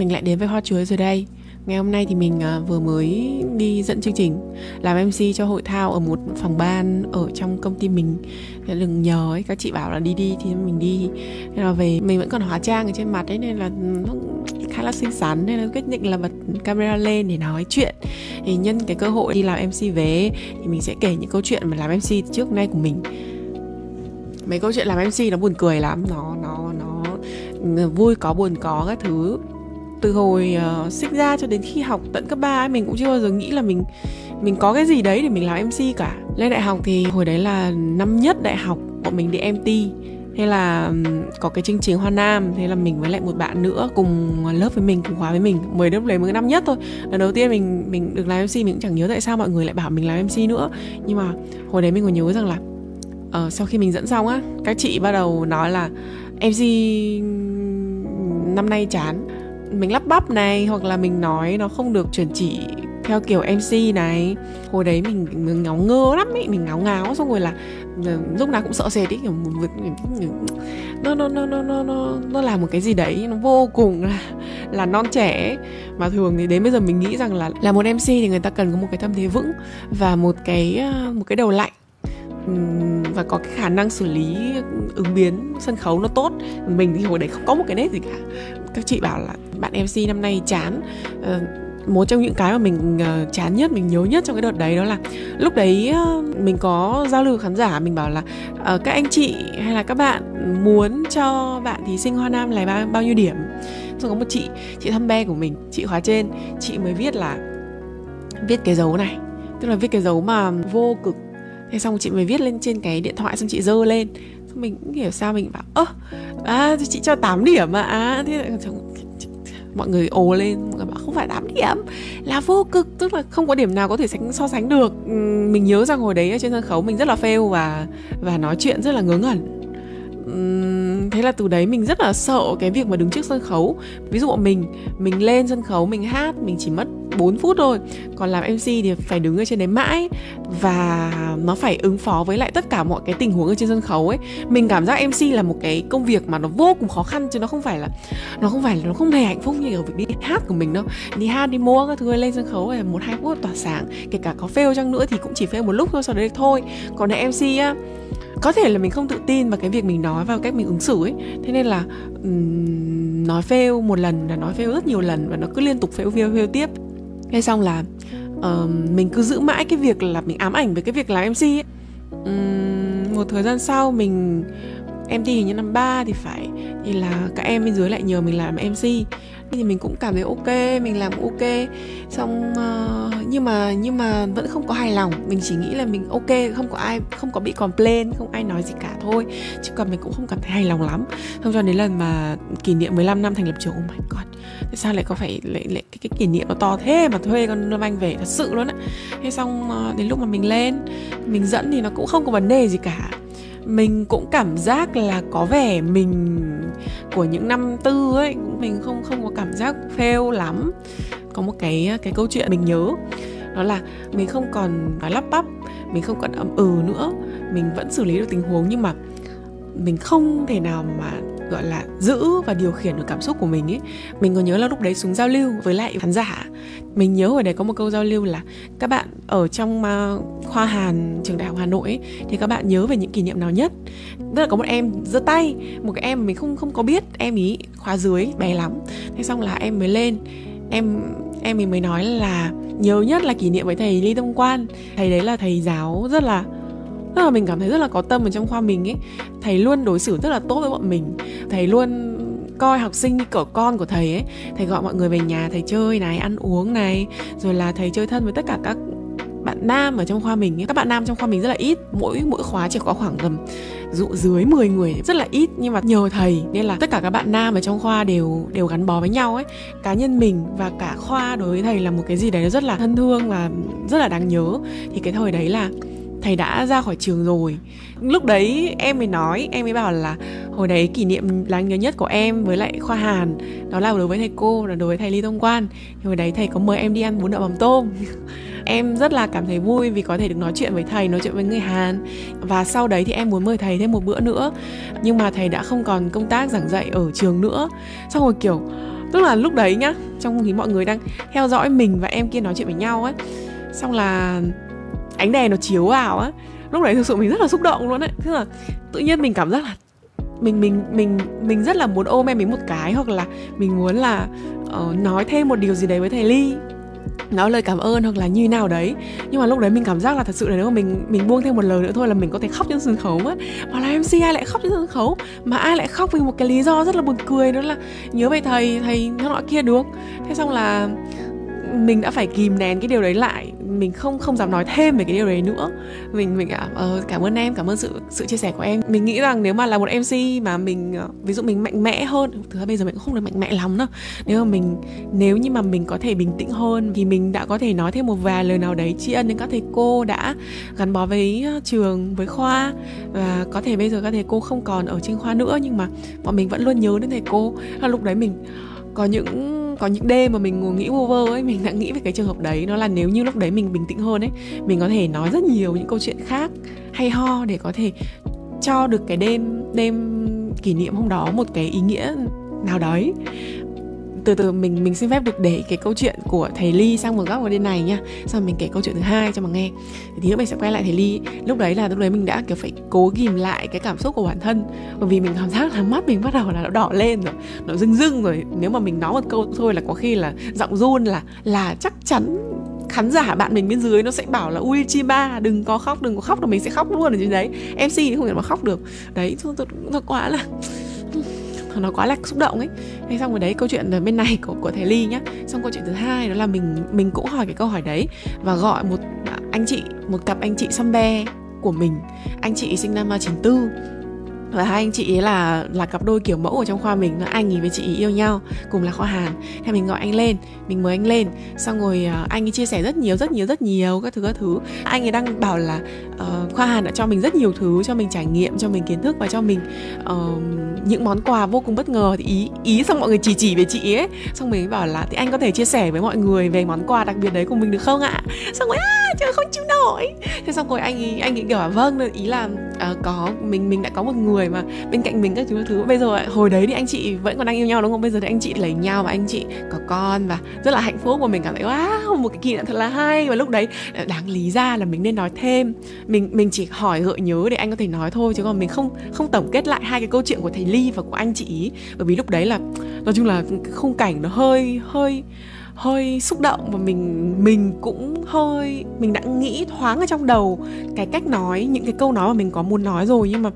mình lại đến với hoa chuối rồi đây. Ngày hôm nay thì mình à, vừa mới đi dẫn chương trình Làm MC cho hội thao ở một phòng ban ở trong công ty mình. Thế đừng nhờ ấy, các chị bảo là đi đi thì mình đi. Nên là về mình vẫn còn hóa trang ở trên mặt ấy Nên là nó khá là xinh xắn Nên là quyết định là bật camera lên để nói chuyện. Thì nhân cái cơ hội đi làm MC về Thì mình sẽ kể những câu chuyện mà làm MC trước nay của mình. Mấy câu chuyện làm MC nó buồn cười lắm nó nó nó ừ, vui có buồn có các thứ từ hồi uh, sinh ra cho đến khi học tận cấp 3 ấy, mình cũng chưa bao giờ nghĩ là mình mình có cái gì đấy để mình làm MC cả. Lên đại học thì hồi đấy là năm nhất đại học bọn mình đi MT Thế là có cái chương trình Hoa Nam Thế là mình với lại một bạn nữa cùng lớp với mình, cùng khóa với mình Mới lớp lấy mới năm nhất thôi. Lần đầu tiên mình mình được làm MC Mình cũng chẳng nhớ tại sao mọi người lại bảo mình làm MC nữa. Nhưng mà hồi đấy mình còn nhớ rằng là uh, Sau khi mình dẫn xong á Các chị bắt đầu nói là MC năm nay chán mình lắp bắp này hoặc là mình nói nó không được chuẩn chỉ theo kiểu MC này. Hồi đấy mình, mình ngáo ngơ lắm ấy mình ngáo ngáo xong rồi là lúc nào cũng sợ sệt ý kiểu nó nó nó nó nó nó nó làm một cái gì đấy nó vô cùng là là non trẻ mà thường thì đến bây giờ mình nghĩ rằng là là một MC thì người ta cần có một cái tâm thế vững và một cái ờ, một cái đầu lạnh. Và có cái khả năng xử lý ứng biến sân khấu nó tốt. Mình thì hồi đấy không có một cái nét gì cả. Các chị bảo là bạn mc năm nay chán. Uh, một trong những cái mà mình uh, chán nhất mình nhớ nhất trong cái đợt đấy đó là lúc đấy uh, mình có giao lưu khán giả mình bảo là uh, các anh chị hay là các bạn muốn cho bạn thí sinh hoa nam lấy bao, bao nhiêu điểm? Rồi có một chị chị thăm be của mình chị khóa trên chị mới viết là viết cái dấu này. Tức là viết cái dấu mà vô cực. Thế xong chị mới viết lên trên cái điện thoại xong chị dơ lên. Xong mình cũng hiểu sao mình bảo ơ à chị cho 8 điểm mà à thế mọi người ồ lên. Mọi người bảo, không phải 8 điểm là vô cực. Tức là không có điểm nào có thể sánh, so sánh được. Ừ, mình nhớ rằng hồi đấy ở trên sân khấu, mình rất là fail và và nói chuyện rất là ngớ ngẩn thế là từ đấy mình rất là sợ cái việc mà đứng trước sân khấu. Ví dụ mình mình lên sân khấu, mình hát, mình chỉ mất 4 phút thôi. Còn làm mc thì phải đứng ở trên đấy mãi và nó phải ứng phó với lại tất cả mọi cái tình huống ở trên sân khấu ấy. Mình cảm giác mc là một cái công việc mà nó vô cùng khó khăn chứ nó không phải là, nó không phải là, nó không hề hạnh phúc như ở việc đi hát của mình đâu. Đi hát, đi mua các thứ, lên sân khấu là một hai phút tỏa sáng. Kể cả có fail chăng nữa thì cũng chỉ fail một lúc thôi, sau đấy thôi. Còn là mc á có thể là mình không tự tin vào cái việc mình nói và cách mình ứng xử ấy. Thế nên là um, nói fail một lần là nói fail rất nhiều lần và nó cứ liên tục fail fail fail tiếp. Thế xong là um, mình cứ giữ mãi cái việc là mình ám ảnh về cái việc làm mc ấy. Um, một thời gian sau mình em đi như năm ba thì phải thì là các em bên dưới lại nhờ mình làm mc thì mình cũng cảm thấy ok mình làm ok. Xong uh, nhưng mà nhưng mà vẫn không có hài lòng. Mình chỉ nghĩ là mình ok không có ai không có bị complain không ai nói gì cả thôi. Chứ còn mình cũng không cảm thấy hài lòng lắm. Xong cho đến lần mà kỷ niệm 15 năm thành lập trường oh my god tại sao lại có phải lại, lại cái, cái kỷ niệm nó to thế mà thuê con Lâm Anh về thật sự luôn á. Thế xong uh, đến lúc mà mình lên mình dẫn thì nó cũng không có vấn đề gì cả mình cũng cảm giác là có vẻ mình của những năm tư ấy, mình không không có cảm giác fail lắm. Có một cái cái câu chuyện mình nhớ, đó là mình không còn nói lắp bắp, mình không còn ậm ừ nữa, mình vẫn xử lý được tình huống nhưng mà mình không thể nào mà gọi là giữ và điều khiển được cảm xúc của mình ấy mình còn nhớ là lúc đấy xuống giao lưu với lại khán giả. Mình nhớ ở đấy có một câu giao lưu là các bạn ở trong à, khoa hàn trường đại học hà nội ấy, thì các bạn nhớ về những kỷ niệm nào nhất? Tức là có một em giơ tay một cái em mình không không có biết em ý khóa dưới bé lắm. Thế xong là em mới lên. Em em mình mới nói là nhớ nhất là kỷ niệm với thầy Lý Tâm Quan. Thầy đấy là thầy giáo rất là tức là mình cảm thấy rất là có tâm ở trong khoa mình ấy thầy luôn đối xử rất là tốt với bọn mình. Thầy luôn coi học sinh như cỡ con của thầy ấy. Thầy gọi mọi người về nhà, thầy chơi này, ăn uống này, rồi là thầy chơi thân với tất cả các bạn nam ở trong khoa mình ấy. các bạn nam trong khoa mình rất là ít. Mỗi mỗi khóa chỉ có khoảng tầm dụ dưới 10 người, rất là ít. Nhưng mà nhờ thầy nên là tất cả các bạn nam ở trong khoa đều đều gắn bó với nhau ấy. Cá nhân mình và cả khoa đối với thầy là một cái gì đấy rất là thân thương và rất là đáng nhớ. Thì cái thời đấy là thầy đã ra khỏi trường rồi. Lúc đấy em mới nói, em mới bảo là hồi đấy kỷ niệm đáng nhớ nhất của em với lại khoa hàn. Đó là đối với thầy cô, là đối với thầy ly thông quan. Thì hồi đấy thầy có mời em đi ăn bún đậu mắm tôm. Em rất là cảm thấy vui vì có thể được nói chuyện với thầy, nói chuyện với người hàn. Và sau đấy thì em muốn mời thầy thêm một bữa nữa. Nhưng mà thầy đã không còn công tác giảng dạy ở trường nữa. Xong rồi kiểu, tức là lúc đấy nhá, trong khi mọi người đang theo dõi mình và em kia nói chuyện với nhau ấy, xong là ánh đèn nó chiếu vào á. Lúc đấy thực sự mình rất là xúc động luôn đấy tức là tự nhiên mình cảm giác là mình mình mình mình rất là muốn ôm em ấy một cái hoặc là mình muốn là uh, nói thêm một điều gì đấy với thầy ly nói lời cảm ơn hoặc là như nào đấy. Nhưng mà lúc đấy mình cảm giác là thật sự là nếu mà mình mình buông thêm một lời nữa thôi là mình có thể khóc trên sân khấu á. Mà là mc ai lại khóc trên sân khấu? Mà ai lại khóc vì một cái lý do rất là buồn cười đó là nhớ về thầy thầy nó nọ kia được thế xong là mình đã phải kìm nén cái điều đấy lại mình không không dám nói thêm về cái điều đấy nữa. Mình mình à, uh, cảm ơn em cảm ơn sự sự chia sẻ của em. Mình nghĩ rằng nếu mà là một mc mà mình uh, ví dụ mình mạnh mẽ hơn thực ra bây giờ mình cũng không được mạnh mẽ lắm đâu nếu mà mình nếu như mà mình có thể bình tĩnh hơn thì mình đã có thể nói thêm một vài lời nào đấy tri ân đến các thầy cô đã gắn bó với ờ, trường với khoa. Và có thể bây giờ các thầy cô không còn ở trên khoa nữa nhưng mà bọn mình vẫn luôn nhớ đến thầy cô. Là lúc đấy mình có những có những đêm mà mình ngồi nghĩ vô vơ ấy, mình đã nghĩ về cái trường hợp đấy nó là nếu như lúc đấy mình bình tĩnh hơn ấy, mình có thể nói rất nhiều những câu chuyện khác hay ho để có thể cho được cái đêm đêm kỷ niệm hôm đó một cái ý nghĩa nào đấy từ từ mình mình xin phép được để cái câu chuyện của thầy Ly sang một góc ở bên này nha. Xong mình kể câu chuyện thứ hai cho mà nghe. Thì nữa mình sẽ quay lại thầy Ly. Lúc đấy là lúc đấy mình đã kiểu phải cố ghìm lại cái cảm xúc của bản thân. Bởi vì mình cảm giác là mắt mình bắt đầu là nó đỏ lên rồi nó rưng rưng rồi. Nếu mà mình nói một câu thôi là có khi là giọng run là là chắc chắn khán giả bạn mình bên dưới nó sẽ bảo là ui chi ba đừng có khóc đừng có khóc là mình sẽ khóc luôn ở trên đấy. Mc thì không thể mà khóc được. Đấy thật, thật, quá là nó quá là xúc động ấy. Hay xong rồi đấy, câu chuyện bên này của của thầy ly nhá. Xong câu chuyện thứ hai đó là mình mình cũng hỏi cái câu hỏi đấy và gọi một anh chị, một cặp anh chị xăm be của mình. Anh chị sinh năm 94 và hai anh chị ấy là là cặp đôi kiểu mẫu ở trong khoa mình anh ấy với chị ấy yêu nhau cùng là khoa hàn thế mình gọi anh lên mình mời anh lên. Xong rồi ờ, anh ấy chia sẻ rất nhiều rất nhiều rất nhiều các thứ các thứ. Anh ấy đang bảo là ờ, uh, khoa hàn đã cho mình rất nhiều thứ cho mình trải nghiệm cho mình kiến thức và cho mình uh, những món quà vô cùng bất ngờ. Thì ý ý xong mọi người chỉ chỉ về chị ấy. Xong mình bảo là thì anh có thể chia sẻ với mọi người về món quà đặc biệt đấy của mình được không ạ? Xong rồi à trời không chịu nổi. Thế xong rồi anh ấy anh ấy kiểu là vâng ý là uh, có mình mình đã có một người mà. Bên cạnh mình các thứ thứ. Bây giờ hồi đấy thì anh chị vẫn còn đang yêu nhau đúng không? Bây giờ thì anh chị lấy nhau và anh chị có con và rất là hạnh phúc và mình cảm thấy, wow, một cái kỷ niệm thật là hay. Và lúc đấy ờ, đáng lý ra là mình nên nói thêm. Mình mình chỉ hỏi gợi nhớ để anh có thể nói thôi, chứ còn mình không không tổng kết lại hai cái câu chuyện của thầy ly và của anh chị ý. Bởi vì lúc đấy là, nói chung là khung cảnh nó hơi hơi hơi xúc động và mình mình cũng hơi mình đã nghĩ thoáng ở trong đầu cái cách nói những cái câu nói mà mình có muốn nói rồi nhưng mà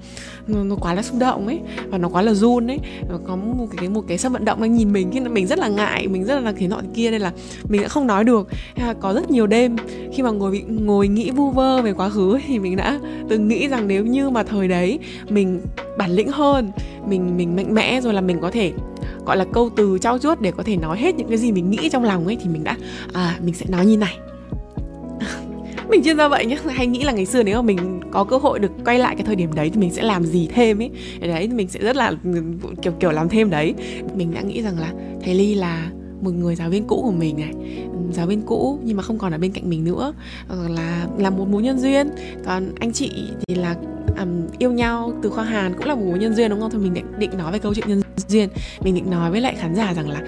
nó, nó quá là xúc động ấy và nó quá là run ấy. Có một cái một cái sân vận động đang nhìn mình khi mình rất là ngại mình rất là thế nọ kia nên là mình đã không nói được. Có rất nhiều đêm khi mà ngồi ngồi nghĩ vu vơ về quá khứ thì mình đã từng nghĩ rằng nếu như mà thời đấy mình bản lĩnh hơn mình mình mạnh mẽ rồi là mình có thể gọi là câu từ trao chuốt để có thể nói hết những cái gì mình nghĩ trong lòng ấy, thì mình đã à mình sẽ nói như này. Mình chuyên ra vậy nhá, hay nghĩ là ngày xưa nếu mà mình có cơ hội được quay lại cái thời điểm đấy thì mình sẽ làm gì thêm ấy. Đấy thì mình sẽ rất là, kiểu kiểu làm thêm đấy. Mình đã nghĩ rằng là, thầy ly là một người giáo viên cũ của mình này, giáo viên cũ nhưng mà không còn ở bên cạnh mình nữa. Là là một mối nhân duyên. Còn anh chị thì là um, yêu nhau từ khoa Hàn cũng là một mối nhân duyên đúng không? Thì mình định, định nói về câu chuyện nhân duyên Mình định nói với lại khán giả rằng là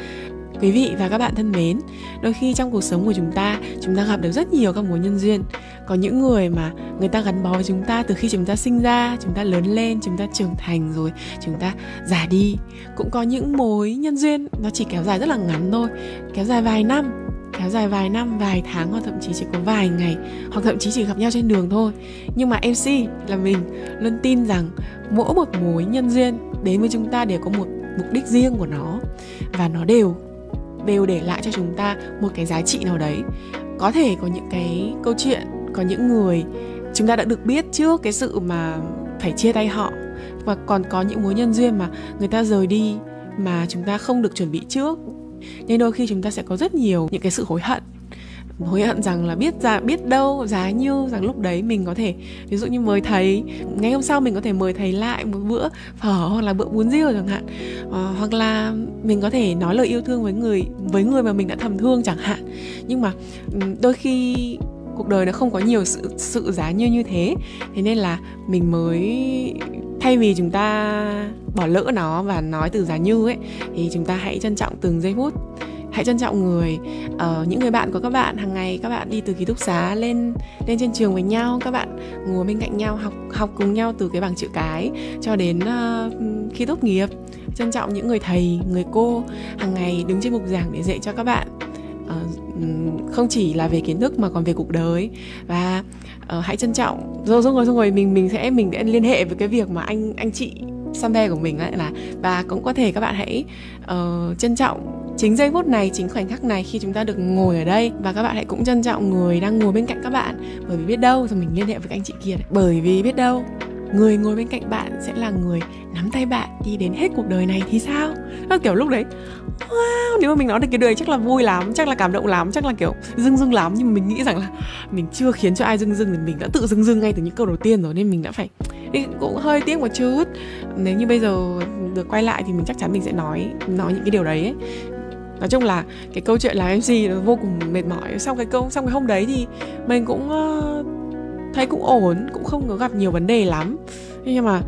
Quý vị và các bạn thân mến, đôi khi trong cuộc sống của chúng ta, chúng ta gặp được rất nhiều các mối nhân duyên. Có những người mà người ta gắn bó với chúng ta từ khi chúng ta sinh ra, chúng ta lớn lên, chúng ta trưởng thành rồi, chúng ta già đi. Cũng có những mối nhân duyên nó chỉ kéo dài rất là ngắn thôi, kéo dài vài năm, kéo dài vài năm, vài tháng hoặc thậm chí chỉ có vài ngày hoặc thậm chí chỉ gặp nhau trên đường thôi. Nhưng mà MC là mình luôn tin rằng mỗi một mối nhân duyên đến với chúng ta đều có một mục đích riêng của nó. Và nó đều đều để lại cho chúng ta một cái giá trị nào đấy. Có thể có những cái câu chuyện có những người chúng ta đã được biết trước cái sự mà phải chia tay họ. Và còn có những mối nhân duyên mà người ta rời đi mà chúng ta không được chuẩn bị trước nên đôi khi chúng ta sẽ có rất nhiều những cái sự hối hận. Hối hận rằng là biết ra biết đâu giá như rằng lúc đấy mình có thể ví dụ như mời thầy ngày hôm sau mình có thể mời thầy lại một bữa phở hoặc là bữa bún riêu chẳng hạn. À, hoặc là mình có thể nói lời yêu thương với người với người mà mình đã thầm thương chẳng hạn. Nhưng mà ừ, đôi khi cuộc đời nó không có nhiều sự sự giá như như thế. Thế nên là mình mới thay vì chúng ta bỏ lỡ nó và nói từ giá như ấy thì chúng ta hãy trân trọng từng giây phút. Hãy trân trọng người uh, những người bạn của các bạn. Hàng ngày các bạn đi từ ký túc xá lên lên trên trường với nhau. Các bạn ngồi bên cạnh nhau học học cùng nhau từ cái bảng chữ cái cho đến uh, khi tốt nghiệp. Trân trọng những người thầy người cô. Hàng ngày đứng trên bục giảng để dạy cho các bạn. Uh, không chỉ là về kiến thức mà còn về cuộc đời. Và uh, hãy trân trọng. Rồi rồi rồi rồi mình mình sẽ mình sẽ liên hệ với cái việc mà anh anh chị Sambe của mình lại là và cũng có thể các bạn hãy uh, trân trọng chính giây phút này chính khoảnh khắc này khi chúng ta được ngồi ở đây và các bạn hãy cũng trân trọng người đang ngồi bên cạnh các bạn bởi vì biết đâu rồi mình liên hệ với các anh chị kia đấy. bởi vì biết đâu người ngồi bên cạnh bạn sẽ là người nắm tay bạn đi đến hết cuộc đời này thì sao? Nó kiểu lúc đấy wow nếu mà mình nói được cái đời chắc là vui lắm chắc là cảm động lắm chắc là kiểu dưng dưng lắm. Nhưng mà mình nghĩ rằng là mình chưa khiến cho ai dưng dưng thì mình đã tự dưng dưng ngay từ những câu đầu tiên rồi nên mình đã phải cũng hơi tiếc một chút. Nếu như bây giờ được quay lại thì mình chắc chắn mình sẽ nói nói những cái điều đấy ấy. Nói chung là cái câu chuyện làm mc nó vô cùng mệt mỏi. Sau cái câu xong cái hôm đấy thì mình cũng uh, thấy cũng ổn cũng không có gặp nhiều vấn đề lắm. Nhưng mà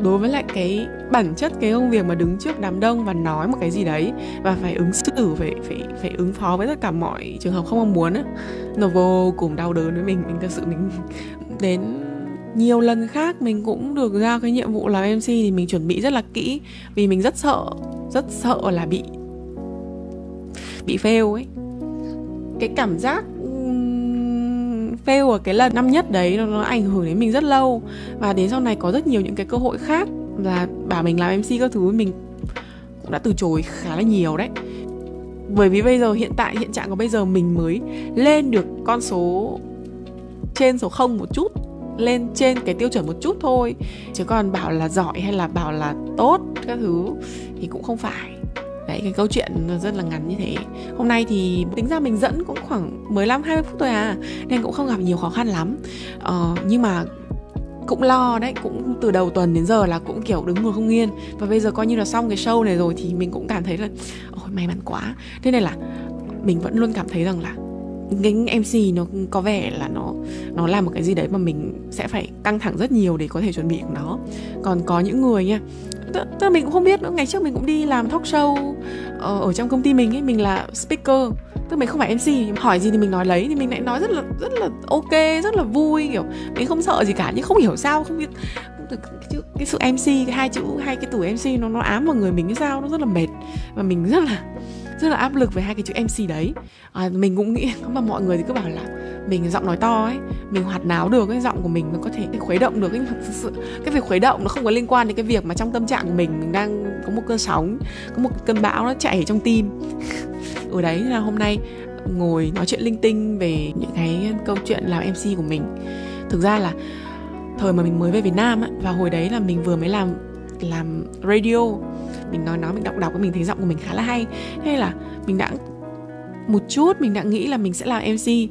đối với lại cái bản chất cái công việc mà đứng trước đám đông và nói một cái gì đấy và phải ứng xử phải phải phải ứng phó với tất cả mọi trường hợp không mong muốn ấy, nó vô cùng đau đớn với mình. Mình thật sự mình đến nhiều lần khác mình cũng được giao cái nhiệm vụ làm MC thì mình chuẩn bị rất là kỹ vì mình rất sợ rất sợ là bị bị fail ấy. Cái cảm giác fail ở cái lần năm nhất đấy nó, nó ảnh hưởng đến mình rất lâu. Và đến sau này có rất nhiều những cái cơ hội khác. Là bảo mình làm mc các thứ mình cũng đã từ chối khá là nhiều đấy. Bởi vì bây giờ hiện tại hiện trạng của bây giờ mình mới lên được con số trên số 0 một chút lên trên cái tiêu chuẩn một chút thôi. Chứ còn bảo là giỏi hay là bảo là tốt các thứ thì cũng không phải đấy cái câu chuyện rất là ngắn như thế. Hôm nay thì tính ra mình dẫn cũng khoảng 15 20 phút thôi à nên cũng không gặp nhiều khó khăn lắm. Ờ, nhưng mà cũng lo đấy cũng từ đầu tuần đến giờ là cũng kiểu đứng ngồi không yên. Và bây giờ coi như là xong cái show này rồi thì mình cũng cảm thấy là ôi may mắn quá. Thế nên là mình vẫn luôn cảm thấy rằng là cái MC nó có vẻ là nó nó là một cái gì đấy mà mình sẽ phải căng thẳng rất nhiều để có thể chuẩn bị của nó. Còn có những người nha tức là mình cũng không biết nữa. Ngày trước mình cũng đi làm talk show ở, ở trong công ty mình ấy mình là speaker. Tức mình không phải mc hỏi gì thì mình nói lấy thì mình lại nói rất là rất là ok rất là vui kiểu mình không sợ gì cả nhưng không hiểu sao không biết. Cái, chữ, cái sự mc cái hai chữ hai cái tuổi mc nó nó ám vào người mình như sao nó rất là mệt. Và mình rất là rất là áp lực về hai cái chữ mc đấy. À, mình cũng nghĩ mà mọi người thì cứ bảo là mình giọng nói to ấy mình hoạt náo được cái giọng của mình nó có thể khuấy động được cái cái việc khuấy động nó không có liên quan đến cái việc mà trong tâm trạng của mình mình đang có một cơn sóng có một cơn bão nó chạy ở trong tim. Ở ừ, đấy là hôm nay ngồi nói chuyện linh tinh về những cái câu chuyện làm mc của mình. Thực ra là thời mà mình mới về Việt Nam á, và hồi đấy là mình vừa mới làm làm radio. Mình nói nói mình đọc đọc mình thấy giọng của mình khá là hay. Thế là mình đã một chút mình đã nghĩ là mình sẽ làm mc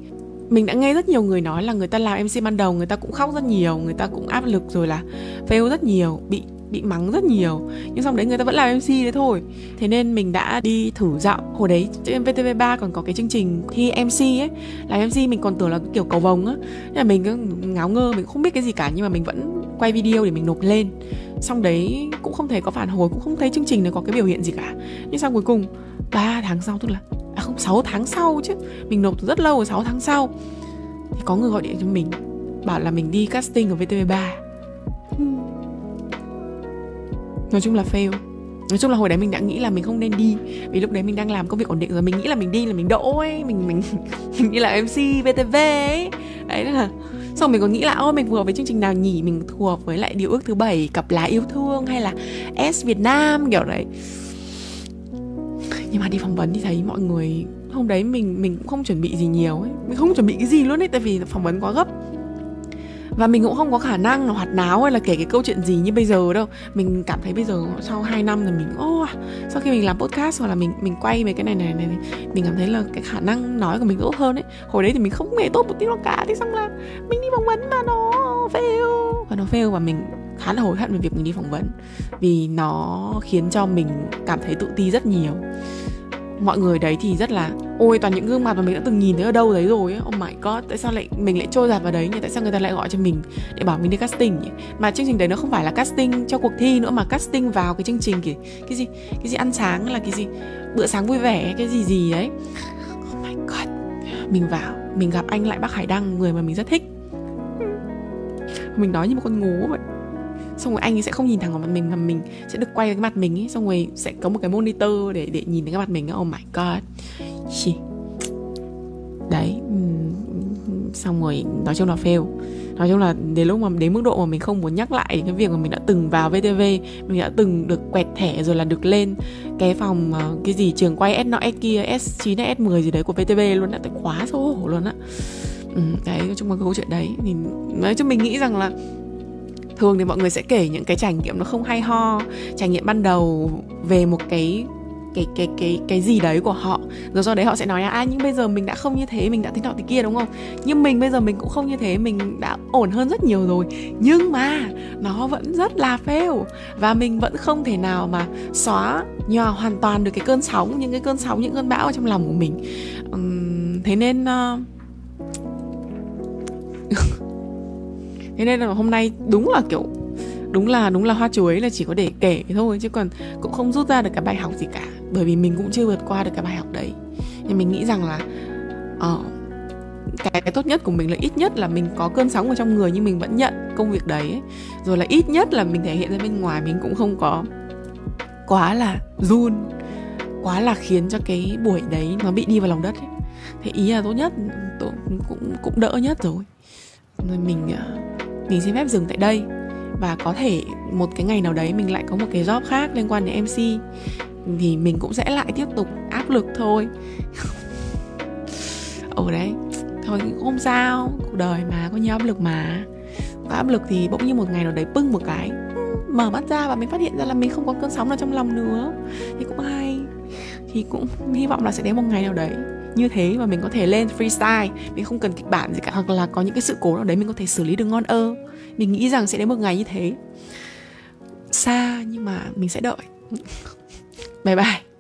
mình đã nghe rất nhiều người nói là người ta làm mc ban đầu người ta cũng khóc rất nhiều, người ta cũng áp lực rồi là fail rất nhiều, bị bị mắng rất nhiều. Nhưng xong đấy người ta vẫn làm mc đấy thôi. Thế nên mình đã đi thử giọng hồi đấy, trên vtv3 còn có cái chương trình thi mc ấy. Làm mc mình còn tưởng là kiểu cầu vồng á. Nên là mình cứ ngáo ngơ, mình không biết cái gì cả, nhưng mà mình vẫn quay video để mình nộp lên. Xong đấy cũng không thấy có phản hồi, cũng không thấy chương trình này có cái biểu hiện gì cả. Nhưng xong cuối cùng 3 tháng sau tức là à không 6 tháng sau chứ. Mình nộp từ rất lâu rồi 6 tháng sau. Thì có người gọi điện cho mình, bảo là mình đi casting ở VTV3 hmm. nói chung là fail. Nói chung là hồi đấy mình đã nghĩ là mình không nên đi, vì lúc đấy mình đang làm công việc ổn định rồi. Mình nghĩ là mình đi là mình đỗ ấy. Mình mình mình đi là mc vtv ấy. Đấy là xong mình còn nghĩ là ôi mình phù hợp với chương trình nào nhỉ? Mình phù hợp với lại điều ước thứ bảy, cặp lá yêu thương hay là s việt nam, kiểu đấy nhưng mà đi phỏng vấn thì thấy mọi người, hôm đấy mình mình cũng không chuẩn bị gì nhiều ấy. Mình không chuẩn bị cái gì luôn ấy, tại vì phỏng vấn quá gấp. Và mình cũng không có khả năng là hoạt náo hay là kể cái câu chuyện gì như bây giờ đâu. Mình cảm thấy bây giờ sau 2 năm rồi mình, ô, sau khi mình làm podcast hoặc là mình mình quay về cái này này này mình cảm thấy là cái khả năng nói của mình tốt hơn ấy. Hồi đấy thì mình không hề tốt một tí nào cả thì xong là mình đi phỏng vấn mà nó fail. Và nó fail và mình khá là hối hận về việc mình đi phỏng vấn. Vì nó khiến cho mình cảm thấy tự ti rất nhiều. Mọi người đấy thì rất là, ôi, toàn những gương mặt mà mình đã từng nhìn thấy ở đâu đấy rồi ấy. oh my god, tại sao lại, mình lại trôi dạt vào đấy nhỉ? Tại sao người ta lại gọi cho mình để bảo mình đi casting nhỉ? Mà chương trình đấy nó không phải là casting cho cuộc thi nữa, mà casting vào cái chương trình kì cái gì cái gì ăn sáng là cái gì, bữa sáng vui vẻ, cái gì gì đấy oh my god, mình vào, mình gặp anh lại bác hải đăng, người mà mình rất thích. Mình nói như một con ngố vậy xong rồi anh ấy sẽ không nhìn thẳng vào mặt mình mà mình sẽ được quay cái mặt mình ấy xong rồi sẽ có một cái monitor để để nhìn thấy cái mặt mình ấy. Oh my god. Chị. đấy xong rồi nói chung là fail. Nói chung là đến lúc mà đến mức độ mà mình không muốn nhắc lại cái việc mà mình đã từng vào VTV mình đã từng được quẹt thẻ rồi là được lên cái phòng ờ, cái gì trường quay S nọ S kia S9 S10 gì đấy của VTV luôn đã quá xấu hổ luôn á. Ừ, đấy nói chung là cái câu chuyện đấy. Thì nói chung mình nghĩ rằng là thường thì mọi người sẽ kể những cái trải nghiệm nó không hay ho. Trải nghiệm ban đầu về một cái cái cái cái cái gì đấy của họ. Rồi sau đấy họ sẽ nói là à nhưng bây giờ mình đã không như thế mình đã thế nọ thế kia đúng không? Nhưng mình bây giờ mình cũng không như thế mình đã ổn hơn rất nhiều rồi. Nhưng mà nó vẫn rất là fail. Và mình vẫn không thể nào mà xóa nhòa hoàn toàn được cái cơn sóng những cái cơn sóng những cơn bão ở trong lòng của mình. Uhm, thế nên uh, thế nên là hôm nay đúng là kiểu đúng là đúng là hoa chuối là chỉ có để kể thôi chứ còn cũng không rút ra được cái bài học gì cả bởi vì mình cũng chưa vượt qua được cái bài học đấy nhưng mình nghĩ rằng là uh, cái, cái tốt nhất của mình là ít nhất là mình có cơn sóng ở trong người nhưng mình vẫn nhận công việc đấy ấy. rồi là ít nhất là mình thể hiện ra bên ngoài mình cũng không có quá là run quá là khiến cho cái buổi đấy nó bị đi vào lòng đất ấy. thế ý là tốt nhất cũng cũng đỡ nhất rồi rồi mình uh, mình xin phép dừng tại đây. Và có thể một cái ngày nào đấy mình lại có một cái job khác liên quan đến MC thì mình cũng sẽ lại tiếp tục áp lực thôi. Ồ đấy, thôi cũng không sao, cuộc đời mà, có nhiều áp lực mà. Có áp lực thì bỗng như một ngày nào đấy pưng một cái mở mắt ra và mình phát hiện ra là mình không có cơn sóng nào trong lòng nữa. Thì cũng hay, thì cũng hy vọng là sẽ đến một ngày nào đấy như thế mà mình có thể lên freestyle. Mình không cần kịch bản gì cả, hoặc là có những cái sự cố nào đấy mình có thể xử lý được ngon ơ. Mình nghĩ rằng sẽ đến một ngày như thế. Xa nhưng mà mình sẽ đợi. Bye bye.